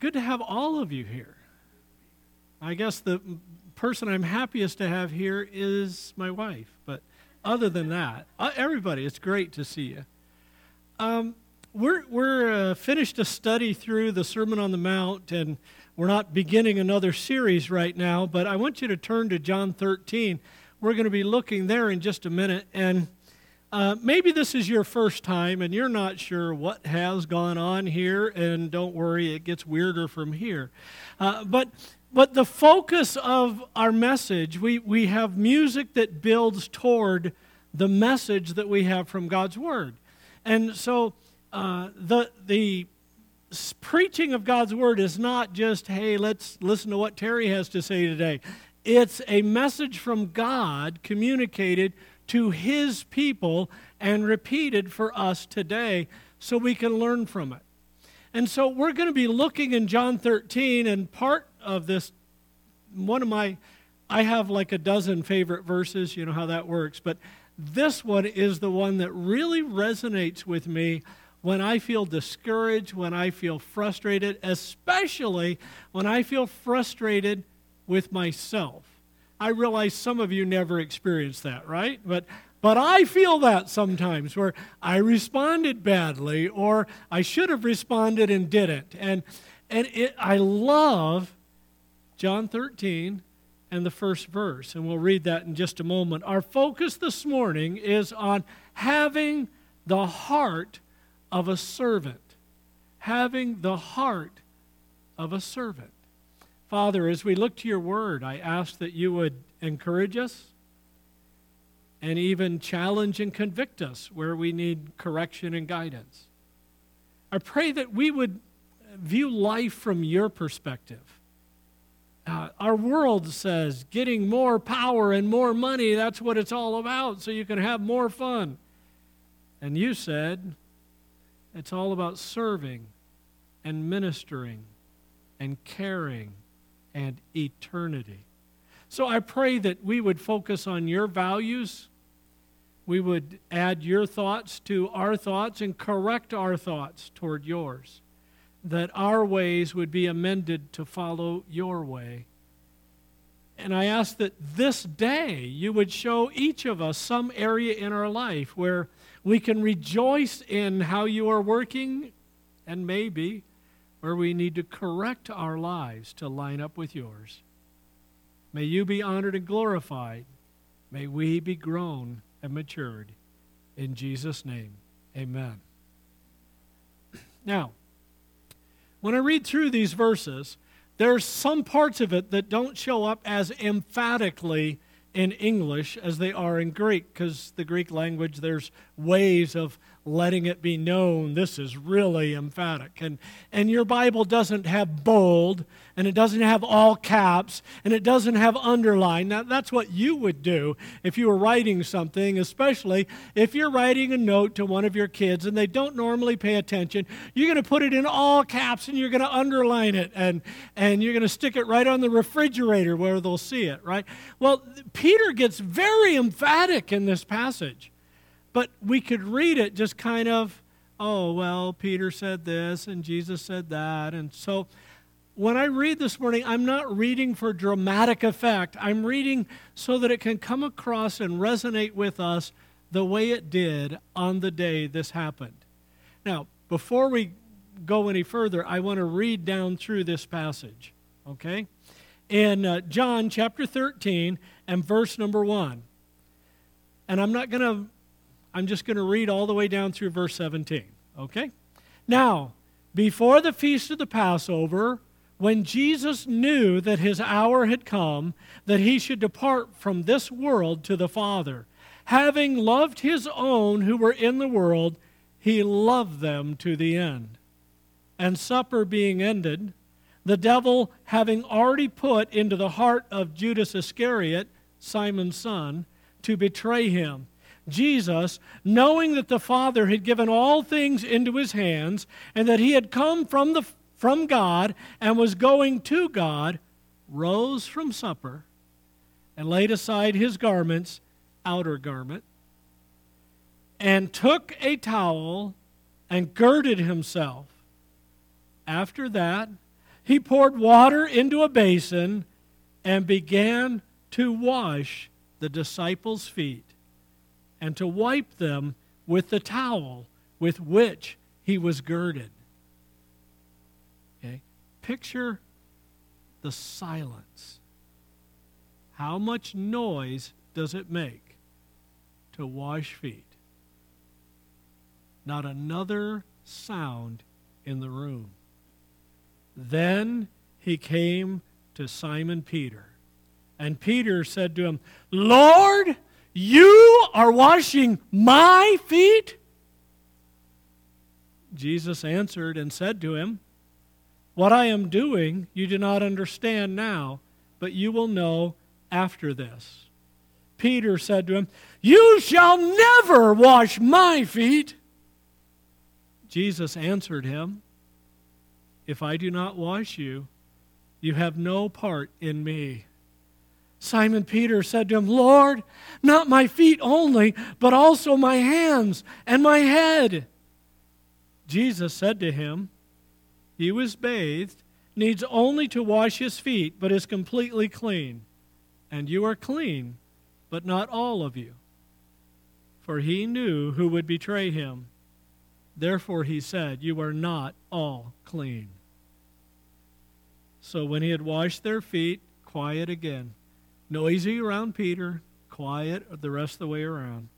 good to have all of you here. I guess the person I'm happiest to have here is my wife, but other than that, uh, everybody, it's great to see you. Um, we're we're uh, finished a study through the Sermon on the Mount, and we're not beginning another series right now. But I want you to turn to John 13. We're going to be looking there in just a minute, and uh, maybe this is your first time and you're not sure what has gone on here, and don't worry, it gets weirder from here. Uh, but but the focus of our message, we, we have music that builds toward the message that we have from God's Word. And so uh, the, the preaching of God's Word is not just, hey, let's listen to what Terry has to say today. It's a message from God communicated to His people and repeated for us today so we can learn from it. And so we're going to be looking in John 13, and part of this, one of my, I have like a dozen favorite verses, you know how that works, but this one is the one that really resonates with me when I feel discouraged, when I feel frustrated, especially when I feel frustrated with myself. I realize some of you never experienced that, right? But but I feel that sometimes where I responded badly or I should have responded and didn't. And and it, I love John 13 and the first verse, and we'll read that in just a moment. Our focus this morning is on having the heart of a servant. Having the heart of a servant. Father, as we look to your word, I ask that you would encourage us and even challenge and convict us where we need correction and guidance. I pray that we would view life from your perspective. Uh, our world says getting more power and more money, that's what it's all about, so you can have more fun. And you said it's all about serving and ministering and caring and eternity. So I pray that we would focus on your values. We would add your thoughts to our thoughts and correct our thoughts toward yours. That our ways would be amended to follow your way. And I ask that this day you would show each of us some area in our life where we can rejoice in how you are working and maybe where we need to correct our lives to line up with yours. May you be honored and glorified. May we be grown and matured. In Jesus' name, amen. Now, when I read through these verses, there's some parts of it that don't show up as emphatically in English as they are in Greek, because the Greek language, there's ways of letting it be known this is really emphatic. And, and your Bible doesn't have bold, and it doesn't have all caps, and it doesn't have underline. Now, that's what you would do if you were writing something, especially if you're writing a note to one of your kids and they don't normally pay attention. You're going to put it in all caps and you're going to underline it, and, and you're going to stick it right on the refrigerator where they'll see it, right? Well, Peter gets very emphatic in this passage. But we could read it just kind of, oh, well, Peter said this and Jesus said that. And so when I read this morning, I'm not reading for dramatic effect. I'm reading so that it can come across and resonate with us the way it did on the day this happened. Now, before we go any further, I want to read down through this passage, okay? In uh, John chapter 13 and verse number 1. And I'm not going to I'm just going to read all the way down through verse 17. Okay? Now, before the feast of the Passover, when Jesus knew that his hour had come, that he should depart from this world to the Father, having loved his own who were in the world, he loved them to the end. And supper being ended, the devil having already put into the heart of Judas Iscariot, Simon's son, to betray him, Jesus, knowing that the Father had given all things into his hands and that he had come from, the, from God and was going to God, rose from supper and laid aside his garments, outer garment, and took a towel and girded himself. After that, he poured water into a basin and began to wash the disciples' feet and to wipe them with the towel with which he was girded. Okay? Picture the silence. How much noise does it make to wash feet? Not another sound in the room. Then he came to Simon Peter. And Peter said to him, Lord, you are washing my feet? Jesus answered and said to him, What I am doing you do not understand now, but you will know after this. Peter said to him, You shall never wash my feet. Jesus answered him, If I do not wash you, you have no part in me. Simon Peter said to him, Lord, not my feet only, but also my hands and my head. Jesus said to him, He was bathed, needs only to wash his feet, but is completely clean. And you are clean, but not all of you. For he knew who would betray him. Therefore he said, You are not all clean. So when he had washed their feet, quiet again. Noisy around Peter, quiet the rest of the way around.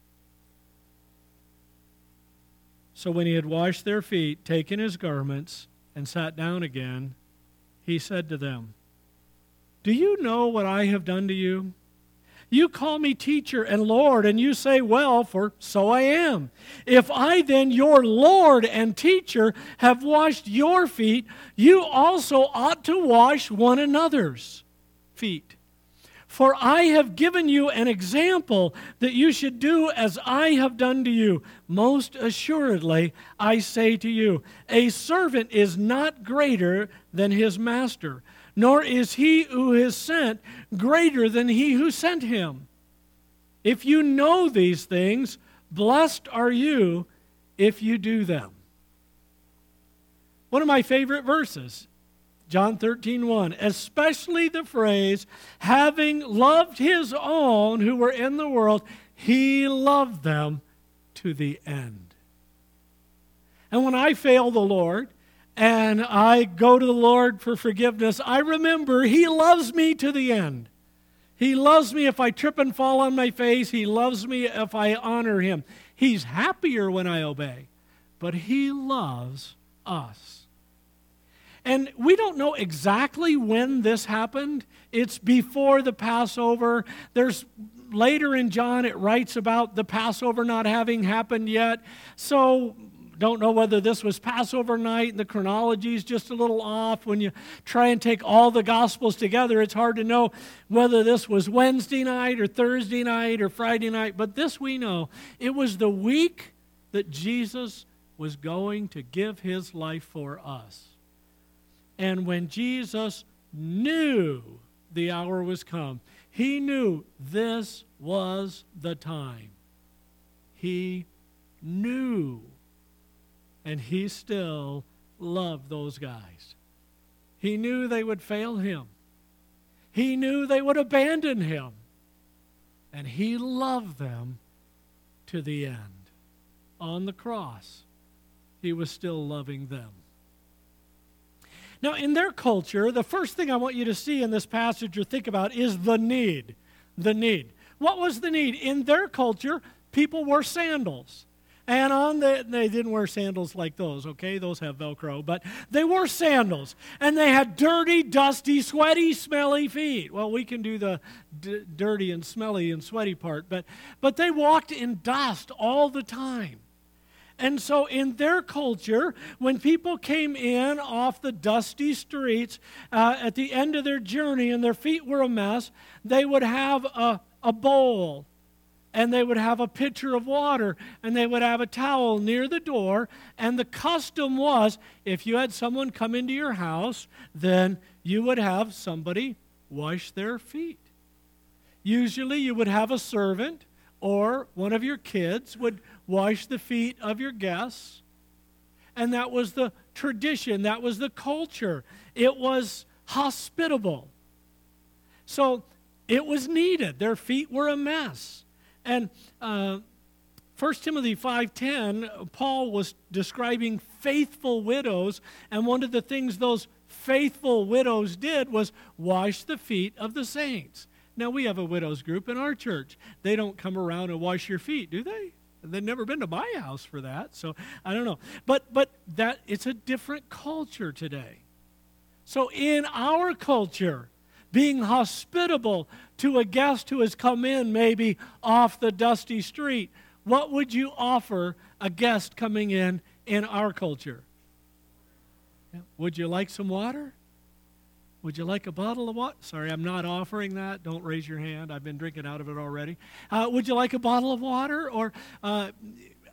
So when he had washed their feet, taken his garments, and sat down again, he said to them, Do you know what I have done to you? You call me teacher and Lord, and you say, Well, for so I am. If I then, your Lord and teacher, have washed your feet, you also ought to wash one another's feet. For I have given you an example that you should do as I have done to you. Most assuredly, I say to you, a servant is not greater than his master, nor is he who is sent greater than he who sent him. If you know these things, blessed are you if you do them. One of my favorite verses John 13, 1. Especially the phrase, having loved his own who were in the world, he loved them to the end. And when I fail the Lord and I go to the Lord for forgiveness, I remember he loves me to the end. He loves me if I trip and fall on my face. He loves me if I honor him. He's happier when I obey, but he loves us. And we don't know exactly when this happened. It's before the Passover. There's later in John, it writes about the Passover not having happened yet. So, don't know whether this was Passover night. The chronology is just a little off. When you try and take all the Gospels together, it's hard to know whether this was Wednesday night or Thursday night or Friday night. But this we know it was the week that Jesus was going to give his life for us. And when Jesus knew the hour was come, he knew this was the time. He knew. And he still loved those guys. He knew they would fail him. He knew they would abandon him. And he loved them to the end. On the cross, he was still loving them. Now, in their culture, the first thing I want you to see in this passage or think about is the need. The need. What was the need? In their culture, people wore sandals. And on the, they didn't wear sandals like those, okay? Those have Velcro, but they wore sandals. And they had dirty, dusty, sweaty, smelly feet. Well, we can do the d- dirty and smelly and sweaty part, but, but they walked in dust all the time. And so, in their culture, when people came in off the dusty streets uh, at the end of their journey and their feet were a mess, they would have a, a bowl and they would have a pitcher of water and they would have a towel near the door. And the custom was if you had someone come into your house, then you would have somebody wash their feet. Usually, you would have a servant or one of your kids would wash the feet of your guests. And that was the tradition, that was the culture. It was hospitable. So it was needed. Their feet were a mess. And uh, 1 Timothy 5:10, Paul was describing faithful widows, and one of the things those faithful widows did was wash the feet of the saints. Now we have a widows group in our church. They don't come around and wash your feet, do they? They've never been to my house for that, so I don't know. But but that it's a different culture today. So in our culture, being hospitable to a guest who has come in maybe off the dusty street, what would you offer a guest coming in in our culture? Would you like some water? Would you like a bottle of water? Sorry, I'm not offering that. Don't raise your hand. I've been drinking out of it already. Uh, would you like a bottle of water? Or uh,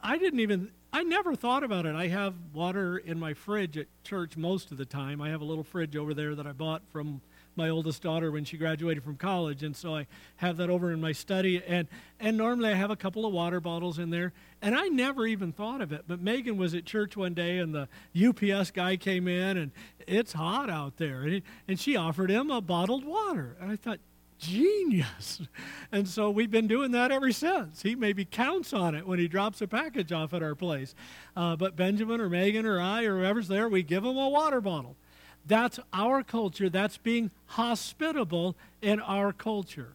I didn't even, I never thought about it. I have water in my fridge at church most of the time. I have a little fridge over there that I bought from my oldest daughter when she graduated from college, and so I have that over in my study. And and normally I have a couple of water bottles in there, and I never even thought of it. But Megan was at church one day, and the UPS guy came in, and it's hot out there, and, he, and she offered him a bottled water, and I thought. Genius. And so we've been doing that ever since. He maybe counts on it when he drops a package off at our place. Uh, but Benjamin or Megan or I or whoever's there, we give him a water bottle. That's our culture. That's being hospitable in our culture.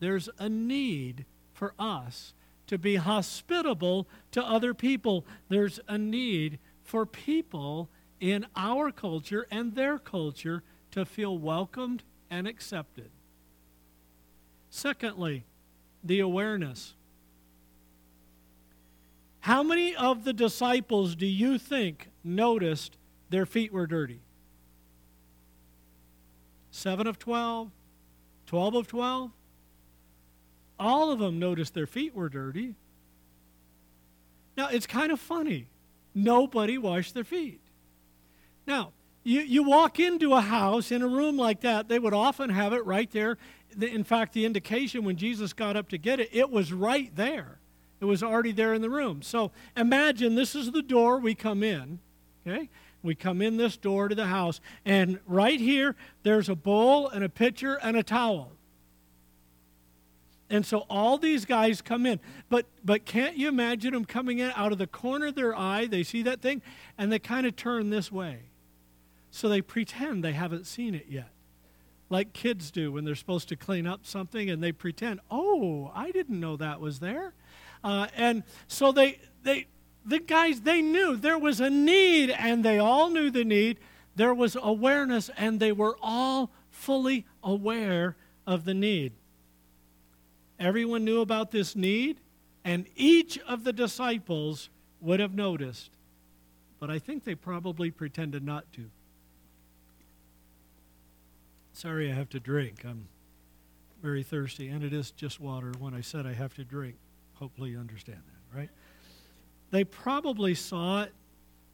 There's a need for us to be hospitable to other people. There's a need for people in our culture and their culture to feel welcomed and accepted. Secondly, the awareness. How many of the disciples do you think noticed their feet were dirty? 7 of 12, 12 of 12. All of them noticed their feet were dirty. Now, it's kind of funny. Nobody washed their feet. Now, you, you walk into a house in a room like that, they would often have it right there. In fact, the indication when Jesus got up to get it, it was right there. It was already there in the room. So imagine this is the door we come in, okay? We come in this door to the house, and right here, there's a bowl and a pitcher and a towel. And so all these guys come in. But, but can't you imagine them coming in out of the corner of their eye? They see that thing, and they kind of turn this way. So they pretend they haven't seen it yet. Like kids do when they're supposed to clean up something, and they pretend, oh, I didn't know that was there. Uh, and so they, they, the guys, they knew there was a need, and they all knew the need. There was awareness, and they were all fully aware of the need. Everyone knew about this need, and each of the disciples would have noticed. But I think they probably pretended not to. Sorry, I have to drink. I'm very thirsty, and it is just water when I said I have to drink. Hopefully, you understand that, right? They probably saw it,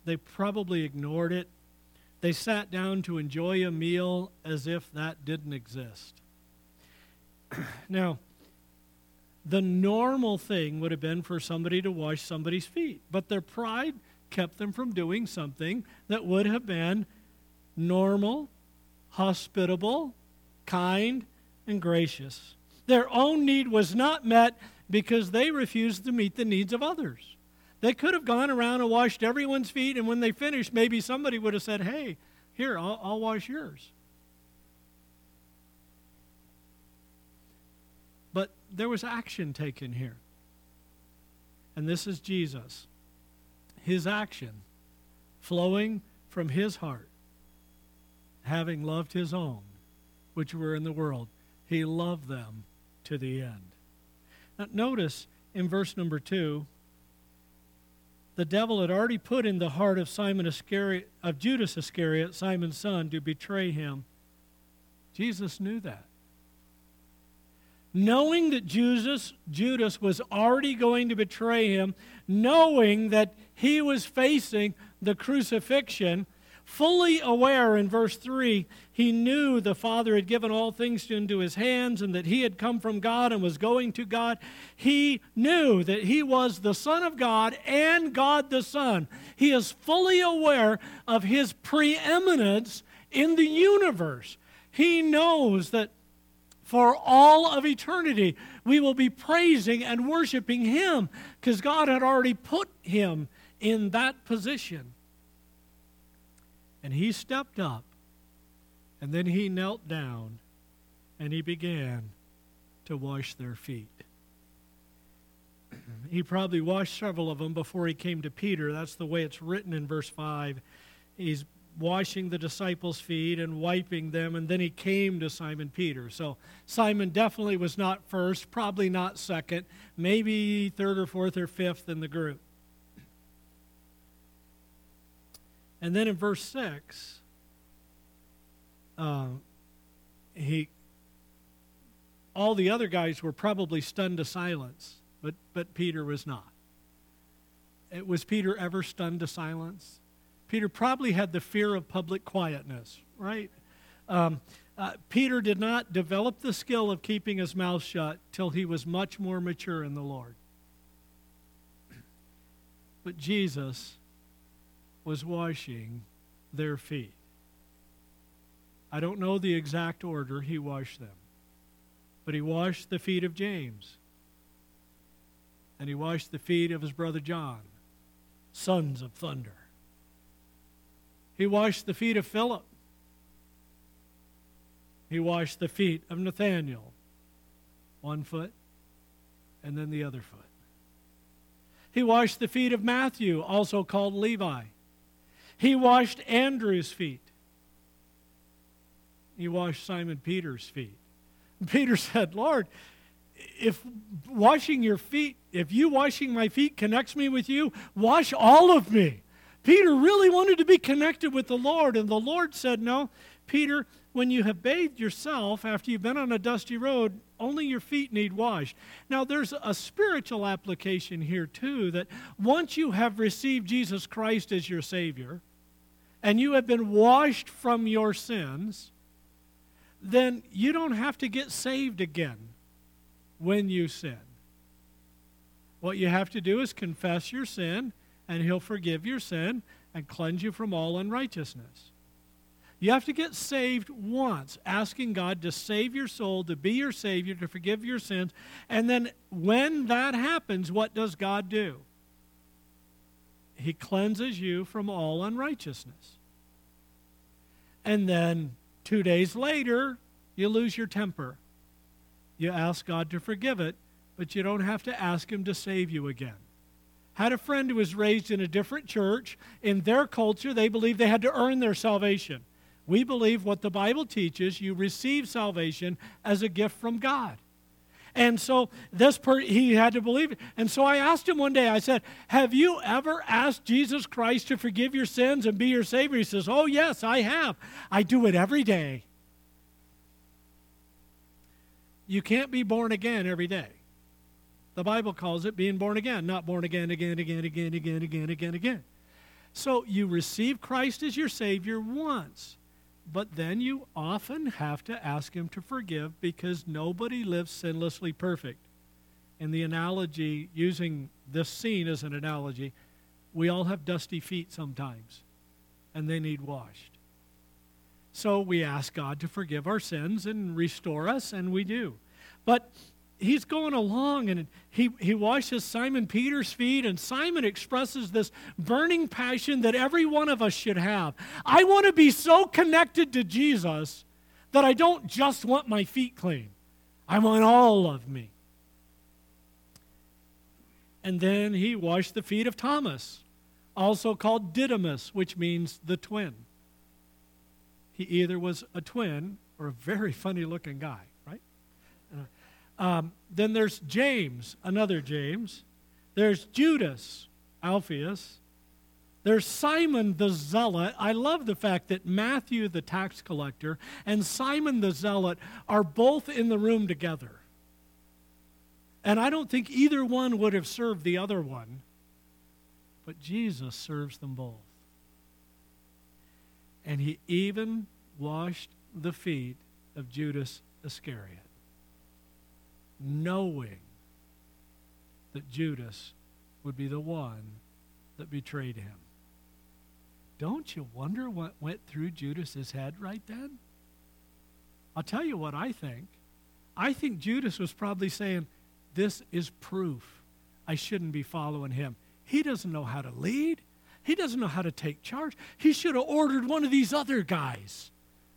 they probably ignored it. They sat down to enjoy a meal as if that didn't exist. now, the normal thing would have been for somebody to wash somebody's feet, but their pride kept them from doing something that would have been normal, hospitable, kind, and gracious. Their own need was not met because they refused to meet the needs of others. They could have gone around and washed everyone's feet, and when they finished, maybe somebody would have said, Hey, here, I'll, I'll wash yours. But there was action taken here. And this is Jesus. His action flowing from his heart, having loved his own, which were in the world. He loved them to the end. Now, notice in verse number two, the devil had already put in the heart of Simon Iscariot, of Judas Iscariot, Simon's son, to betray him. Jesus knew that. Knowing that Judas, Judas was already going to betray him, knowing that he was facing the crucifixion, fully aware in verse 3, he knew the Father had given all things into his hands and that he had come from God and was going to God. He knew that he was the Son of God and God the Son. He is fully aware of his preeminence in the universe. He knows that for all of eternity, we will be praising and worshiping Him because God had already put Him in that position. And He stepped up, and then He knelt down, and He began to wash their feet. he probably washed several of them before He came to Peter. That's the way it's written in verse 5. He's washing the disciples' feet and wiping them, and then he came to Simon Peter. So Simon definitely was not first, probably not second, maybe third or fourth or fifth in the group. And then in verse 6, uh, he, all the other guys were probably stunned to silence, but, but Peter was not. It, was Peter ever stunned to silence? Peter probably had the fear of public quietness, right? Um, uh, Peter did not develop the skill of keeping his mouth shut till he was much more mature in the Lord. But Jesus was washing their feet. I don't know the exact order he washed them, but he washed the feet of James, and he washed the feet of his brother John, sons of thunder. He washed the feet of Philip. He washed the feet of Nathanael, one foot and then the other foot. He washed the feet of Matthew, also called Levi. He washed Andrew's feet. He washed Simon Peter's feet. Peter said, Lord, if washing your feet, if you washing my feet connects me with you, wash all of me. Peter really wanted to be connected with the Lord, and the Lord said, No, Peter, when you have bathed yourself after you've been on a dusty road, only your feet need washed. Now, there's a spiritual application here, too, that once you have received Jesus Christ as your Savior, and you have been washed from your sins, then you don't have to get saved again when you sin. What you have to do is confess your sin and he'll forgive your sin and cleanse you from all unrighteousness. You have to get saved once, asking God to save your soul, to be your Savior, to forgive your sins. And then when that happens, what does God do? He cleanses you from all unrighteousness. And then two days later, you lose your temper. You ask God to forgive it, but you don't have to ask Him to save you again had a friend who was raised in a different church. In their culture, they believed they had to earn their salvation. We believe what the Bible teaches you receive salvation as a gift from God. And so this per- he had to believe it. And so I asked him one day, I said, Have you ever asked Jesus Christ to forgive your sins and be your Savior? He says, Oh, yes, I have. I do it every day. You can't be born again every day. The Bible calls it being born again, not born again, again, again, again, again, again, again, again. So you receive Christ as your Savior once, but then you often have to ask Him to forgive because nobody lives sinlessly perfect. In the analogy, using this scene as an analogy, we all have dusty feet sometimes, and they need washed. So we ask God to forgive our sins and restore us, and we do. But he's going along and he, he washes Simon Peter's feet, and Simon expresses this burning passion that every one of us should have. I want to be so connected to Jesus that I don't just want my feet clean, I want all of me. And then he washed the feet of Thomas, also called Didymus, which means the twin. He either was a twin or a very funny looking guy. Um, then there's James, another James. There's Judas, Alphaeus. There's Simon the Zealot. I love the fact that Matthew, the tax collector, and Simon the Zealot are both in the room together. And I don't think either one would have served the other one, but Jesus serves them both. And he even washed the feet of Judas Iscariot, knowing that Judas would be the one that betrayed him. Don't you wonder what went through Judas's head right then? I'll tell you what I think. I think Judas was probably saying, This is proof I shouldn't be following him. He doesn't know how to lead, he doesn't know how to take charge. He should have ordered one of these other guys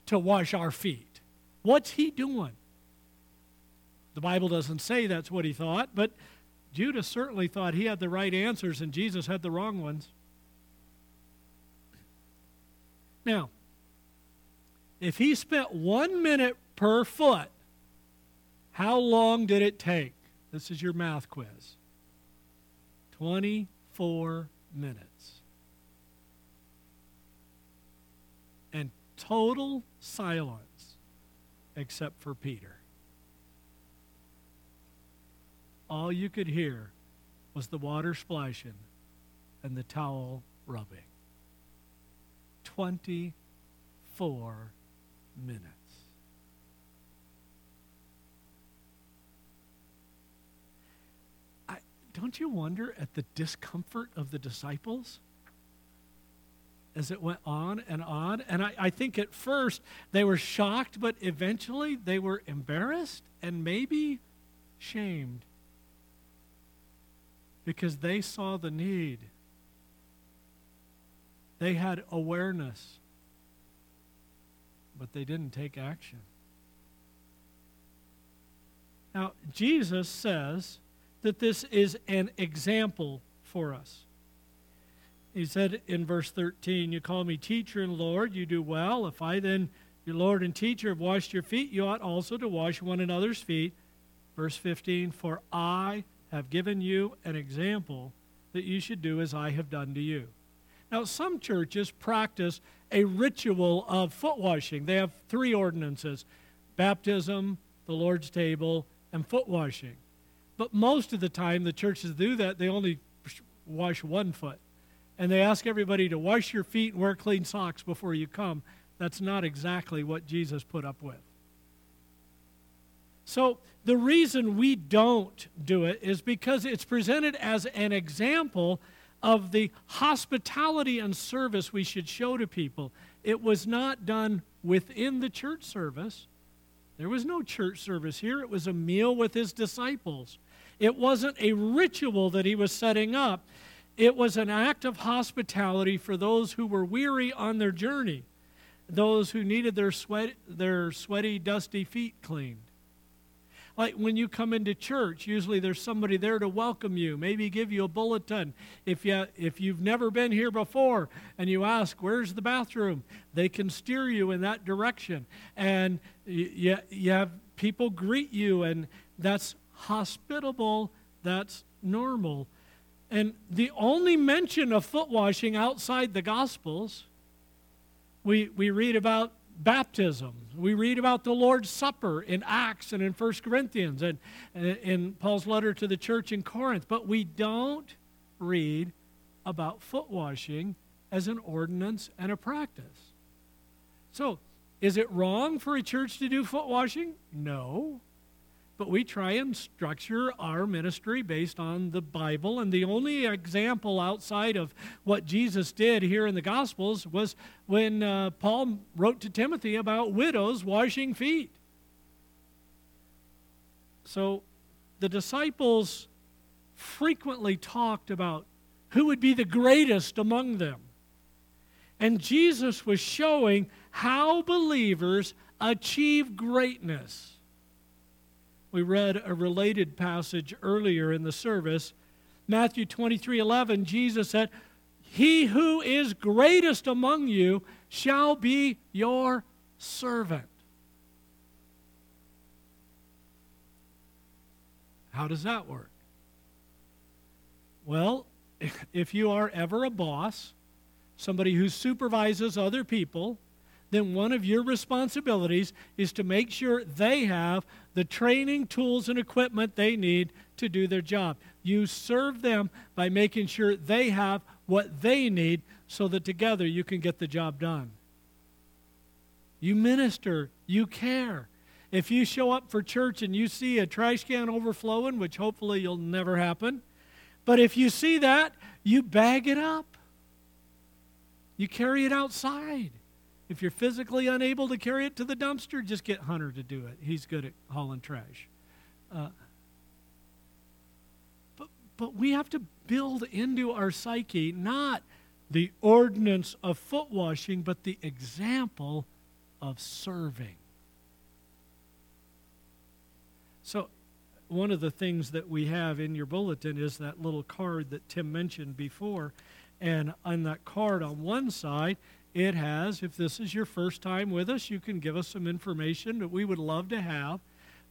to wash our feet. What's he doing? The Bible doesn't say that's what he thought, but Judas certainly thought he had the right answers and Jesus had the wrong ones. Now, if he spent one minute per foot, how long did it take? This is your math quiz. 24 minutes. And total silence except for Peter. All you could hear was the water splashing and the towel rubbing. 24 minutes. I, don't you wonder at the discomfort of the disciples? as it went on and on. And I, I, think at first they were shocked, but eventually they were embarrassed and maybe shamed because they saw the need. They had awareness, but they didn't take action. Now, Jesus says that this is an example for us. He said in verse 13, You call me teacher and Lord, you do well. If I then, your Lord and teacher, have washed your feet, you ought also to wash one another's feet. Verse 15, For I have given you an example that you should do as I have done to you. Now, some churches practice a ritual of foot washing. They have three ordinances baptism, the Lord's table, and foot washing. But most of the time, the churches do that, they only wash one foot. And they ask everybody to wash your feet and wear clean socks before you come. That's not exactly what Jesus put up with. So, the reason we don't do it is because it's presented as an example of the hospitality and service we should show to people. It was not done within the church service. There was no church service here. It was a meal with his disciples. It wasn't a ritual that he was setting up. It was an act of hospitality for those who were weary on their journey, those who needed their, sweat, their sweaty, dusty feet cleaned. Like when you come into church, usually there's somebody there to welcome you, maybe give you a bulletin. If, you, if you've never been here before and you ask, Where's the bathroom? they can steer you in that direction. And you, you have people greet you, and that's hospitable, that's normal. And the only mention of foot washing outside the Gospels, we, we read about baptism. We read about the Lord's Supper in Acts and in 1 Corinthians and uh, in Paul's letter to the church in Corinth, but we don't read about foot washing as an ordinance and a practice. So, is it wrong for a church to do foot washing? No but we try and structure our ministry based on the Bible. And the only example outside of what Jesus did here in the Gospels was when uh, Paul wrote to Timothy about widows washing feet. So the disciples frequently talked about who would be the greatest among them. And Jesus was showing how believers achieve greatness we read a related passage earlier in the service. Matthew 23 11, Jesus said, He who is greatest among you shall be your servant. How does that work? Well, if you are ever a boss, somebody who supervises other people, then one of your responsibilities is to make sure they have the training, tools, and equipment they need to do their job. You serve them by making sure they have what they need so that together you can get the job done. You minister, you care. If you show up for church and you see a trash can overflowing, which hopefully you'll never happen, but if you see that, you bag it up. You carry it outside. If you're physically unable to carry it to the dumpster, just get Hunter to do it. He's good at hauling trash. Uh, but, but we have to build into our psyche not the ordinance of foot washing, but the example of serving. So, one of the things that we have in your bulletin is that little card that Tim mentioned before. And on that card on one side, it has, if this is your first time with us, you can give us some information that we would love to have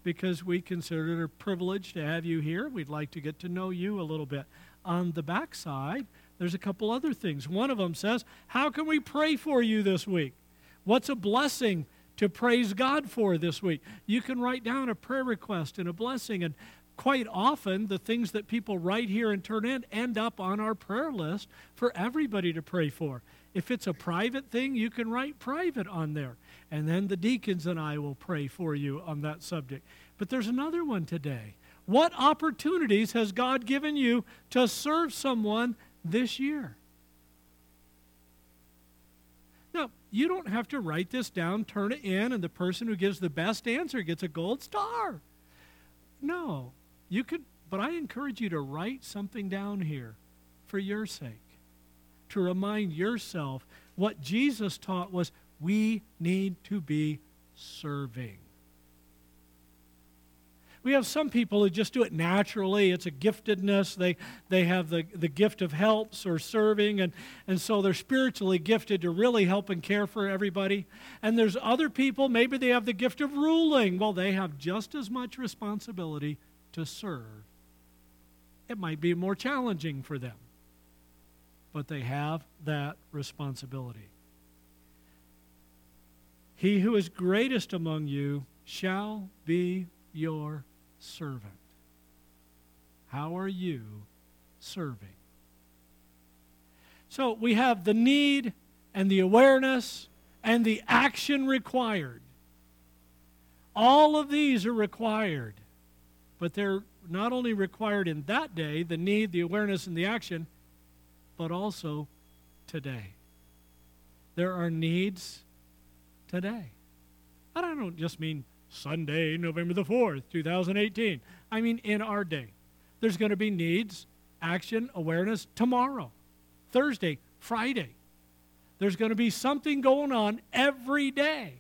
because we consider it a privilege to have you here. We'd like to get to know you a little bit. On the back side, there's a couple other things. One of them says, How can we pray for you this week? What's a blessing to praise God for this week? You can write down a prayer request and a blessing. And quite often, the things that people write here and turn in end up on our prayer list for everybody to pray for. If it's a private thing, you can write private on there. And then the deacons and I will pray for you on that subject. But there's another one today. What opportunities has God given you to serve someone this year? Now, you don't have to write this down, turn it in, and the person who gives the best answer gets a gold star. No, you could, but I encourage you to write something down here for your sake to remind yourself what Jesus taught was we need to be serving. We have some people who just do it naturally. It's a giftedness. They, they have the, the gift of helps or serving, and, and so they're spiritually gifted to really help and care for everybody. And there's other people, maybe they have the gift of ruling. Well, they have just as much responsibility to serve. It might be more challenging for them but they have that responsibility. He who is greatest among you shall be your servant. How are you serving? So we have the need and the awareness and the action required. All of these are required, but they're not only required in that day, the need, the awareness, and the action but also today. There are needs today. And I don't just mean Sunday, November the 4th, 2018. I mean in our day. There's going to be needs, action, awareness tomorrow, Thursday, Friday. There's going to be something going on every day.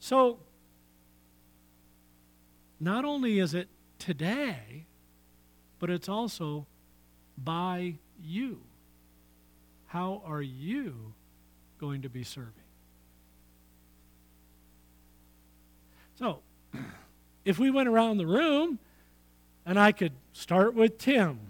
So, not only is it today, but it's also by you. How are you going to be serving? So, if we went around the room and I could start with Tim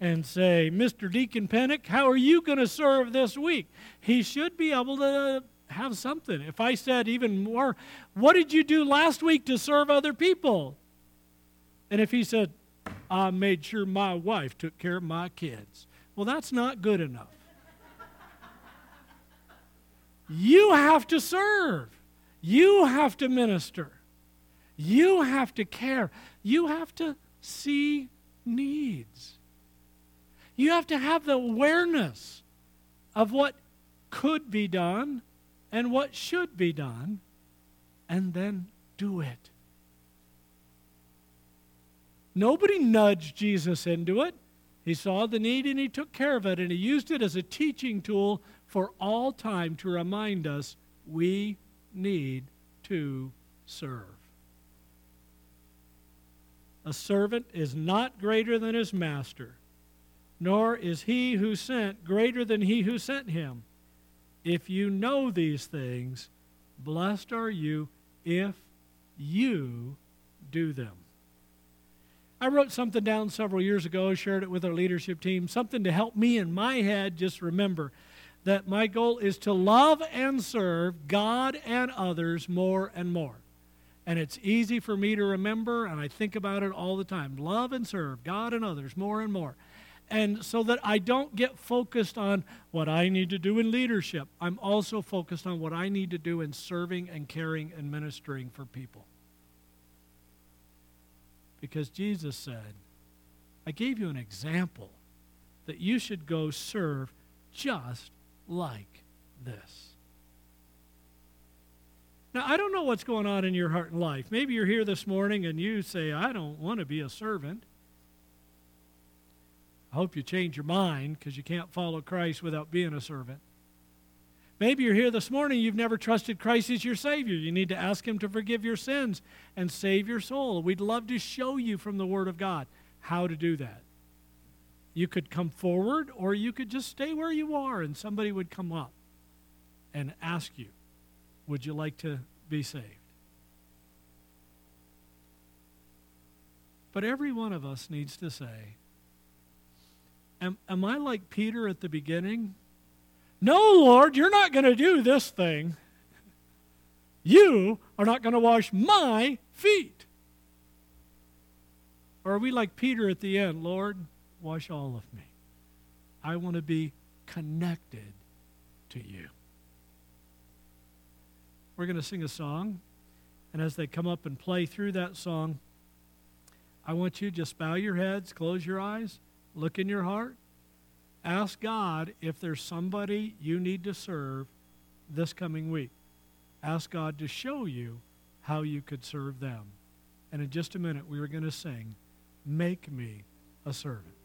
and say, Mr. Deacon Pennick, how are you going to serve this week? He should be able to have something. If I said even more, what did you do last week to serve other people? And if he said, I made sure my wife took care of my kids. Well, that's not good enough. you have to serve, you have to minister, you have to care, you have to see needs. You have to have the awareness of what could be done and what should be done, and then do it. Nobody nudged Jesus into it. He saw the need and he took care of it, and he used it as a teaching tool for all time to remind us we need to serve. A servant is not greater than his master, nor is he who sent greater than he who sent him. If you know these things, blessed are you if you do them. I wrote something down several years ago, shared it with our leadership team, something to help me in my head just remember that my goal is to love and serve God and others more and more. And it's easy for me to remember, and I think about it all the time. Love and serve God and others more and more. and so that I don't get focused on what I need to do in leadership. I'm also focused on what I need to do in serving and caring and ministering for people. Because Jesus said, I gave you an example that you should go serve just like this. Now, I don't know what's going on in your heart and life. Maybe you're here this morning and you say, I don't want to be a servant. I hope you change your mind because you can't follow Christ without being a servant. Maybe you're here this morning, you've never trusted Christ as your Savior. You need to ask Him to forgive your sins and save your soul. We'd love to show you from the Word of God how to do that. You could come forward, or you could just stay where you are, and somebody would come up and ask you, Would you like to be saved? But every one of us needs to say, Am, am I like Peter at the beginning? No, Lord, you're not going to do this thing. You are not going to wash my feet. Or are we like Peter at the end? Lord, wash all of me. I want to be connected to you. We're going to sing a song, and as they come up and play through that song, I want you to just bow your heads, close your eyes, look in your heart. Ask God if there's somebody you need to serve this coming week. Ask God to show you how you could serve them. And in just a minute, we are going to sing, Make Me a Servant.